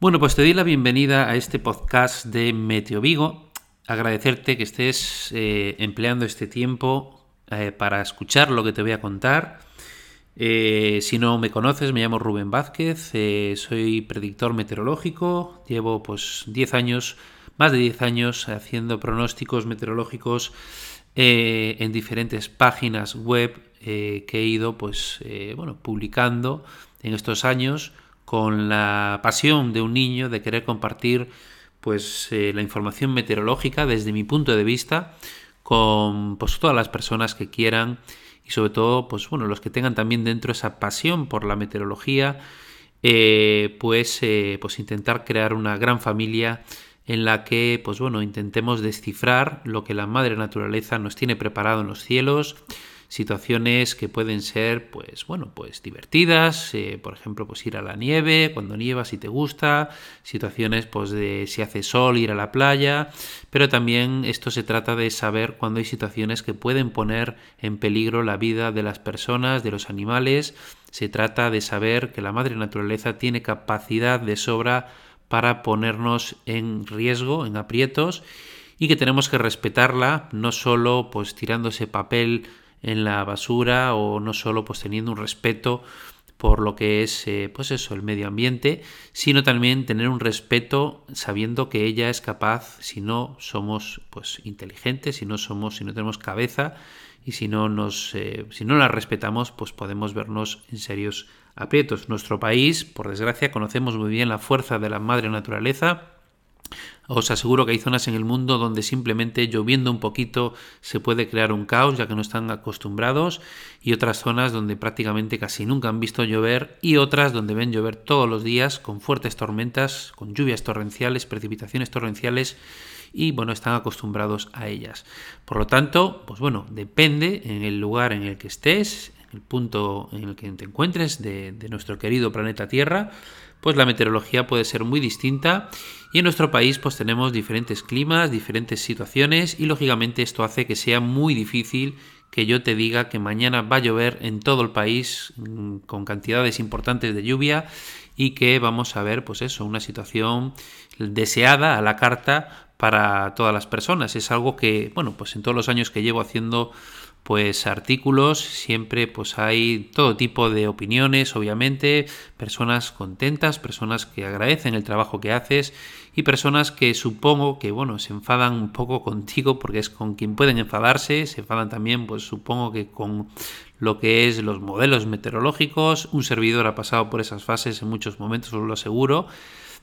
Bueno, pues te doy la bienvenida a este podcast de Meteo Vigo. Agradecerte que estés eh, empleando este tiempo eh, para escuchar lo que te voy a contar. Eh, si no me conoces, me llamo Rubén Vázquez, soy predictor meteorológico, llevo pues 10 años, más de 10 años haciendo pronósticos meteorológicos en diferentes páginas web que he ido pues bueno, publicando en estos años con la pasión de un niño de querer compartir pues eh, la información meteorológica desde mi punto de vista con pues, todas las personas que quieran y sobre todo pues bueno los que tengan también dentro esa pasión por la meteorología eh, pues eh, pues intentar crear una gran familia en la que pues bueno intentemos descifrar lo que la madre naturaleza nos tiene preparado en los cielos situaciones que pueden ser, pues bueno, pues divertidas, eh, por ejemplo, pues ir a la nieve, cuando nieva si te gusta, situaciones pues de si hace sol, ir a la playa, pero también esto se trata de saber cuando hay situaciones que pueden poner en peligro la vida de las personas, de los animales, se trata de saber que la madre naturaleza tiene capacidad de sobra para ponernos en riesgo, en aprietos, y que tenemos que respetarla, no solo pues tirándose papel en la basura o no solo pues teniendo un respeto por lo que es eh, pues eso el medio ambiente sino también tener un respeto sabiendo que ella es capaz si no somos pues inteligentes si no somos si no tenemos cabeza y si no nos eh, si no la respetamos pues podemos vernos en serios aprietos. Nuestro país por desgracia conocemos muy bien la fuerza de la madre naturaleza os aseguro que hay zonas en el mundo donde simplemente lloviendo un poquito se puede crear un caos ya que no están acostumbrados y otras zonas donde prácticamente casi nunca han visto llover y otras donde ven llover todos los días con fuertes tormentas, con lluvias torrenciales, precipitaciones torrenciales y bueno, están acostumbrados a ellas. Por lo tanto, pues bueno, depende en el lugar en el que estés, el punto en el que te encuentres de, nuestro querido planeta Tierra, pues la meteorología puede ser muy distinta y en nuestro país pues tenemos diferentes climas, diferentes situaciones y lógicamente esto hace que sea muy difícil que yo te diga que mañana va a llover en todo el país mm, con cantidades importantes de lluvia y que vamos a ver pues eso, una situación deseada a la carta para todas las personas. Es algo que, bueno, pues en todos los años que llevo haciendo pues artículos, siempre pues hay todo tipo de opiniones, obviamente, personas contentas, personas que agradecen el trabajo que haces y personas que supongo que bueno, se enfadan un poco contigo porque es con quien pueden enfadarse, se enfadan también pues supongo que con lo que es los modelos meteorológicos, un servidor ha pasado por esas fases en muchos momentos, os lo aseguro,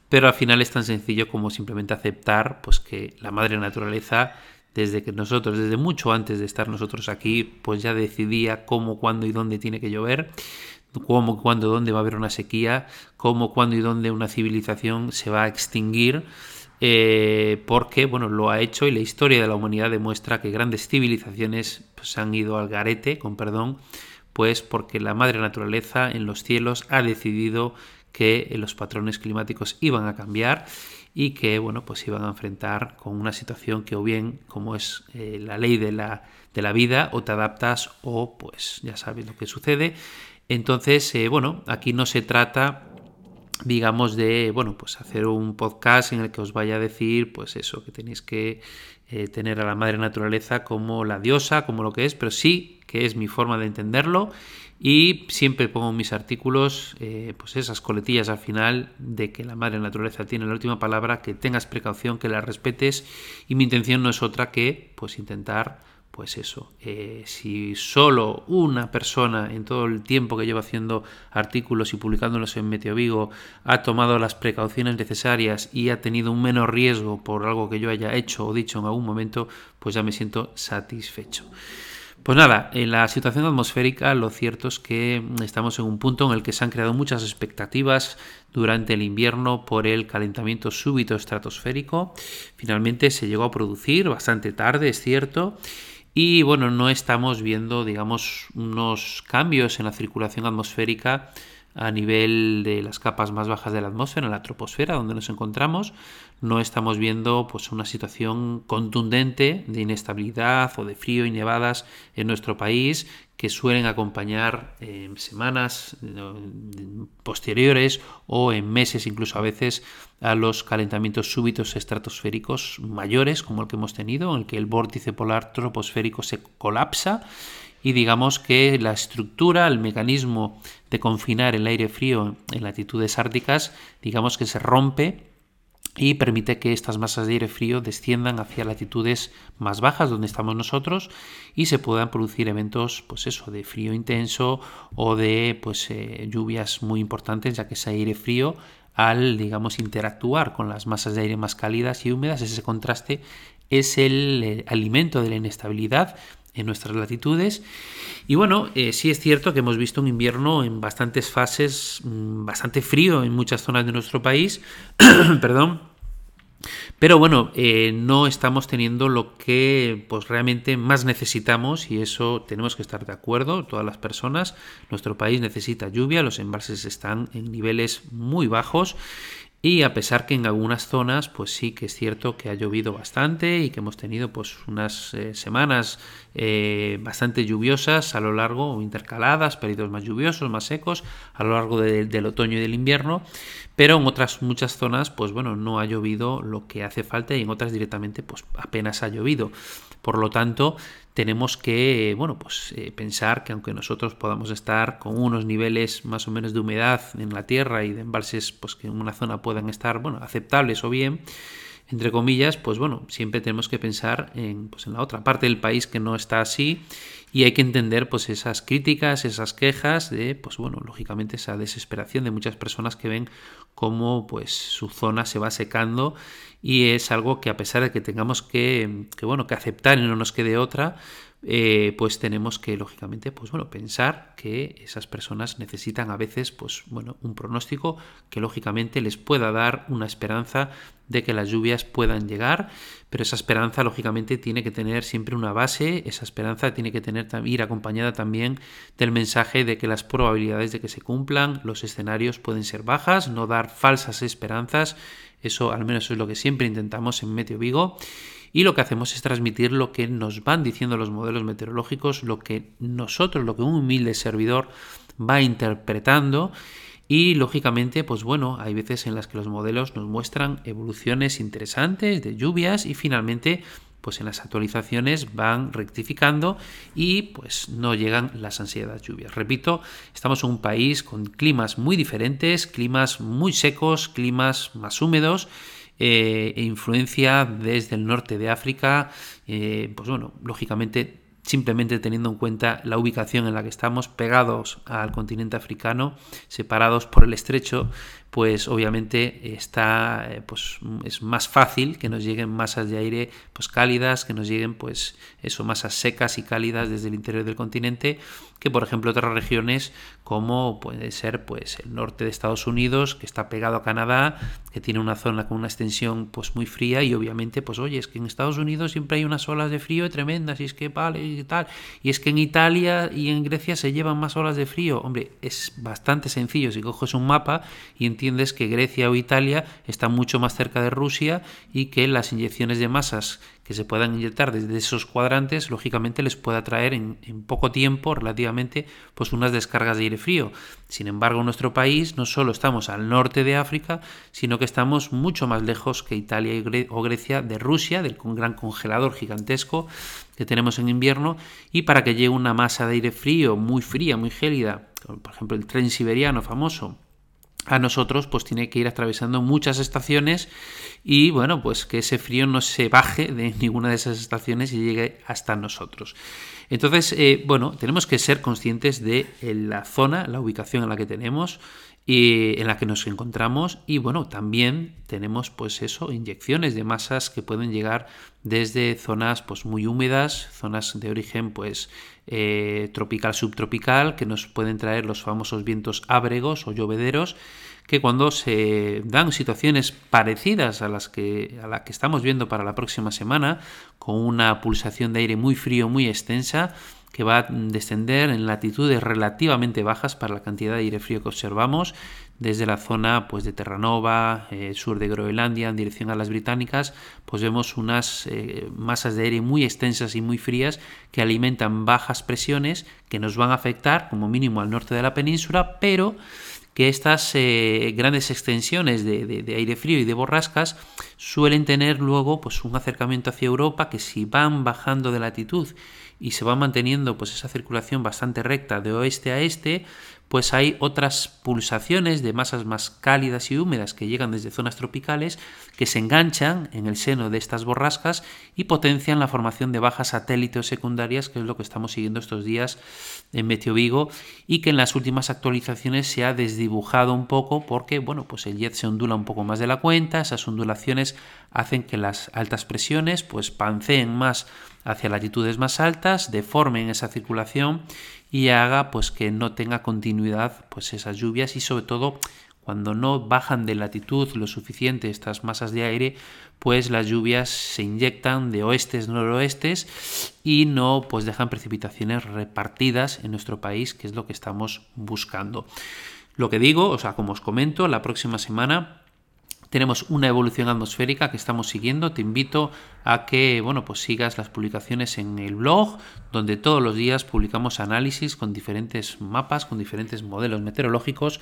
pero al final es tan sencillo como simplemente aceptar pues que la madre naturaleza desde que nosotros, desde mucho antes de estar nosotros aquí, pues ya decidía cómo, cuándo y dónde tiene que llover, cómo, cuándo, dónde va a haber una sequía, cómo, cuándo y dónde una civilización se va a extinguir. Eh, porque bueno lo ha hecho y la historia de la humanidad demuestra que grandes civilizaciones pues, han ido al garete con perdón pues porque la madre naturaleza en los cielos ha decidido que los patrones climáticos iban a cambiar y que bueno pues iban a enfrentar con una situación que o bien como es eh, la ley de la, de la vida o te adaptas o pues ya sabes lo que sucede. Entonces eh, bueno aquí no se trata digamos de bueno pues hacer un podcast en el que os vaya a decir pues eso que tenéis que eh, tener a la madre naturaleza como la diosa como lo que es pero sí que es mi forma de entenderlo y siempre pongo mis artículos eh, pues esas coletillas al final de que la madre naturaleza tiene la última palabra, que tengas precaución, que la respetes y mi intención no es otra que pues intentar pues eso, eh, si solo una persona en todo el tiempo que llevo haciendo artículos y publicándolos en Meteo Vigo ha tomado las precauciones necesarias y ha tenido un menor riesgo por algo que yo haya hecho o dicho en algún momento, pues ya me siento satisfecho. Pues nada, en la situación atmosférica lo cierto es que estamos en un punto en el que se han creado muchas expectativas durante el invierno por el calentamiento súbito estratosférico. Finalmente se llegó a producir bastante tarde, es cierto. Y bueno, no estamos viendo, digamos, unos cambios en la circulación atmosférica a nivel de las capas más bajas de la atmósfera, en la troposfera, donde nos encontramos, no estamos viendo pues, una situación contundente de inestabilidad o de frío y nevadas en nuestro país que suelen acompañar en semanas posteriores o en meses incluso a veces a los calentamientos súbitos estratosféricos mayores como el que hemos tenido, en el que el vórtice polar troposférico se colapsa y digamos que la estructura, el mecanismo de confinar el aire frío en latitudes árticas, digamos que se rompe y permite que estas masas de aire frío desciendan hacia latitudes más bajas donde estamos nosotros y se puedan producir eventos pues eso de frío intenso o de pues eh, lluvias muy importantes ya que ese aire frío al digamos interactuar con las masas de aire más cálidas y húmedas ese contraste es el eh, alimento de la inestabilidad en nuestras latitudes. Y bueno, eh, sí es cierto que hemos visto un invierno en bastantes fases, mm, bastante frío en muchas zonas de nuestro país, perdón. Pero bueno, eh, no estamos teniendo lo que pues realmente más necesitamos y eso tenemos que estar de acuerdo, todas las personas. Nuestro país necesita lluvia, los embalses están en niveles muy bajos y a pesar que en algunas zonas, pues sí que es cierto que ha llovido bastante y que hemos tenido pues unas eh, semanas eh, bastante lluviosas a lo largo, o intercaladas, periodos más lluviosos, más secos, a lo largo del otoño y del invierno, pero en otras muchas zonas, pues bueno, no ha llovido lo que hace falta y en otras directamente, pues apenas ha llovido. Por lo tanto, tenemos que bueno, pues, eh, pensar que aunque nosotros podamos estar con unos niveles más o menos de humedad en la tierra y de embalses pues, que en una zona puedan estar bueno, aceptables o bien, entre comillas, pues bueno, siempre tenemos que pensar en, pues, en la otra parte del país que no está así y hay que entender pues esas críticas, esas quejas de, pues bueno, lógicamente esa desesperación de muchas personas que ven cómo pues su zona se va secando y es algo que a pesar de que tengamos que, que bueno, que aceptar y no nos quede otra, eh, pues tenemos que lógicamente pues bueno pensar que esas personas necesitan a veces pues bueno un pronóstico que lógicamente les pueda dar una esperanza de que las lluvias puedan llegar pero esa esperanza lógicamente tiene que tener siempre una base esa esperanza tiene que tener ir acompañada también del mensaje de que las probabilidades de que se cumplan los escenarios pueden ser bajas no dar falsas esperanzas eso al menos es lo que siempre intentamos en Meteo Vigo y lo que hacemos es transmitir lo que nos van diciendo los modelos meteorológicos, lo que nosotros, lo que un humilde servidor va interpretando y lógicamente, pues bueno, hay veces en las que los modelos nos muestran evoluciones interesantes de lluvias y finalmente pues en las actualizaciones van rectificando y pues no llegan las ansiedades lluvias. Repito, estamos en un país con climas muy diferentes, climas muy secos, climas más húmedos eh, e influencia desde el norte de África, eh, pues bueno, lógicamente simplemente teniendo en cuenta la ubicación en la que estamos, pegados al continente africano, separados por el estrecho, pues obviamente está eh, pues es más fácil que nos lleguen masas de aire pues cálidas, que nos lleguen pues eso masas secas y cálidas desde el interior del continente, que por ejemplo otras regiones como puede ser pues el norte de Estados Unidos, que está pegado a Canadá, que tiene una zona con una extensión pues muy fría y obviamente pues oye, es que en Estados Unidos siempre hay unas olas de frío tremendas y es que vale y tal, y es que en Italia y en Grecia se llevan más olas de frío, hombre, es bastante sencillo. Si coges un mapa y entiendes entiendes que Grecia o Italia están mucho más cerca de Rusia y que las inyecciones de masas que se puedan inyectar desde esos cuadrantes, lógicamente les pueda traer en, poco tiempo, relativamente, pues unas descargas de aire frío. Sin embargo, en nuestro país no solo estamos al norte de África, sino que estamos mucho más lejos que Italia o Grecia de Rusia, del gran congelador gigantesco que tenemos en invierno, y para que llegue una masa de aire frío, muy fría, muy gélida, por ejemplo el tren siberiano famoso, a nosotros pues tiene que ir atravesando muchas estaciones y bueno pues que ese frío no se baje de ninguna de esas estaciones y llegue hasta nosotros entonces eh, bueno tenemos que ser conscientes de la zona la ubicación en la que tenemos y en la que nos encontramos y bueno también tenemos pues eso inyecciones de masas que pueden llegar desde zonas pues muy húmedas zonas de origen pues eh, tropical subtropical que nos pueden traer los famosos vientos ábregos o llovederos que cuando se dan situaciones parecidas a las que a la que estamos viendo para la próxima semana con una pulsación de aire muy frío muy extensa que va a descender en latitudes relativamente bajas para la cantidad de aire frío que observamos desde la zona pues, de Terranova, eh, sur de Groenlandia, en dirección a las británicas, pues vemos unas eh, masas de aire muy extensas y muy frías que alimentan bajas presiones que nos van a afectar como mínimo al norte de la península, pero que estas eh, grandes extensiones de, aire frío y de borrascas suelen tener luego pues, un acercamiento hacia Europa que si van bajando de latitud y se va manteniendo pues, esa circulación bastante recta de oeste a este, pues hay otras pulsaciones de masas más cálidas y húmedas que llegan desde zonas tropicales que se enganchan en el seno de estas borrascas y potencian la formación de bajas satélites secundarias, que es lo que estamos siguiendo estos días en Meteo Vigo y que en las últimas actualizaciones se ha desdibujado un poco porque bueno, pues el jet se ondula un poco más de la cuenta, esas ondulaciones hacen que las altas presiones pues panceen más hacia latitudes más altas, deformen esa circulación y haga pues que no tenga continuidad pues esas lluvias y sobre todo cuando no bajan de latitud lo suficiente estas masas de aire, pues las lluvias se inyectan de oestes noroestes y no pues dejan precipitaciones repartidas en nuestro país, que es lo que estamos buscando. Lo que digo, o sea, como os comento, la próxima semana tenemos una evolución atmosférica que estamos siguiendo. Te invito a que bueno, pues sigas las publicaciones en el blog, donde todos los días publicamos análisis con diferentes mapas, con diferentes modelos meteorológicos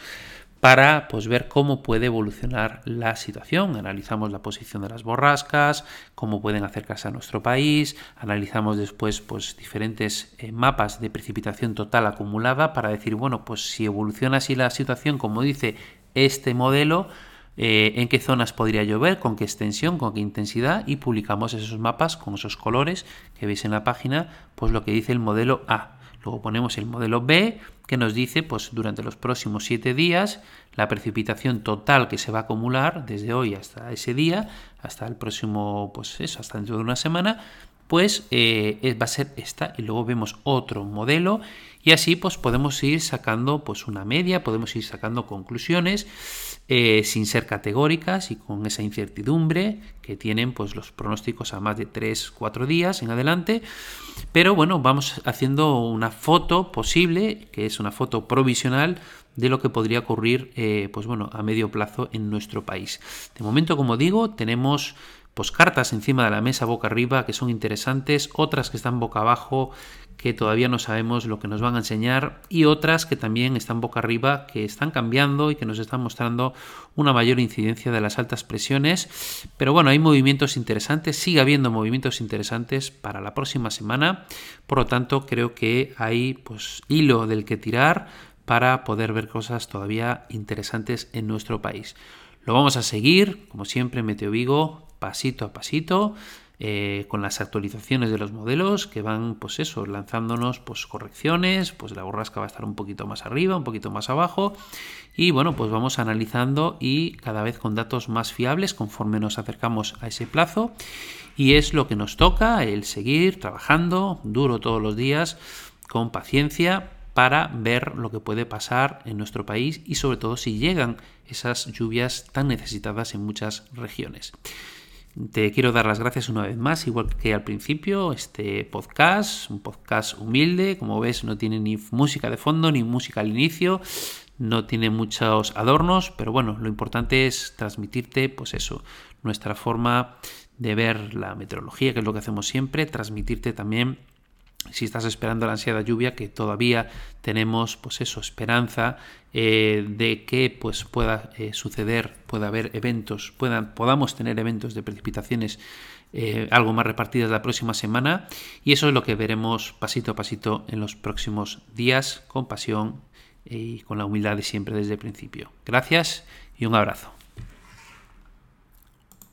para pues, ver cómo puede evolucionar la situación. Analizamos la posición de las borrascas, cómo pueden acercarse a nuestro país, analizamos después pues, diferentes eh, mapas de precipitación total acumulada para decir, bueno, pues si evoluciona así la situación, como dice este modelo, eh, en qué zonas podría llover, con qué extensión, con qué intensidad y publicamos esos mapas con esos colores que veis en la página, pues lo que dice el modelo A. Luego ponemos el modelo B que nos dice pues durante los próximos 7 días la precipitación total que se va a acumular desde hoy hasta ese día, hasta el próximo, pues eso, hasta dentro de una semana, pues va a ser esta y luego vemos otro modelo y así pues podemos ir sacando pues una media, podemos ir sacando conclusiones eh, sin ser categóricas y con esa incertidumbre que tienen pues los pronósticos a más de 3-4 días en adelante. Pero bueno, vamos haciendo una foto posible, que es una foto provisional de lo que podría ocurrir eh, pues bueno, a medio plazo en nuestro país. De momento, como digo, tenemos pues cartas encima de la mesa boca arriba que son interesantes, otras que están boca abajo que todavía no sabemos lo que nos van a enseñar y otras que también están boca arriba, que están cambiando y que nos están mostrando una mayor incidencia de las altas presiones. Pero bueno, hay movimientos interesantes, sigue habiendo movimientos interesantes para la próxima semana, por lo tanto creo que hay pues hilo del que tirar para poder ver cosas todavía interesantes en nuestro país. Lo vamos a seguir, como siempre, Meteo Vigo, pasito a pasito. Eh, con las actualizaciones de los modelos que van, pues eso, lanzándonos pues correcciones, pues la borrasca va a estar un poquito más arriba, un poquito más abajo y bueno, pues vamos analizando y cada vez con datos más fiables conforme nos acercamos a ese plazo y es lo que nos toca, el seguir trabajando duro todos los días con paciencia para ver lo que puede pasar en nuestro país y sobre todo si llegan esas lluvias tan necesitadas en muchas regiones. Te quiero dar las gracias una vez más, igual que al principio, este podcast, un podcast humilde, como ves no tiene ni música de fondo ni música al inicio, no tiene muchos adornos, pero bueno, lo importante es transmitirte, pues eso, nuestra forma de ver la meteorología, que es lo que hacemos siempre, transmitirte también si estás esperando la ansiada lluvia, que todavía tenemos, pues eso, esperanza eh, de que pues pueda eh, suceder, pueda haber eventos, puedan, podamos tener eventos de precipitaciones eh, algo más repartidas la próxima semana y eso es lo que veremos pasito a pasito en los próximos días con pasión y con la humildad de siempre desde el principio. Gracias y un abrazo.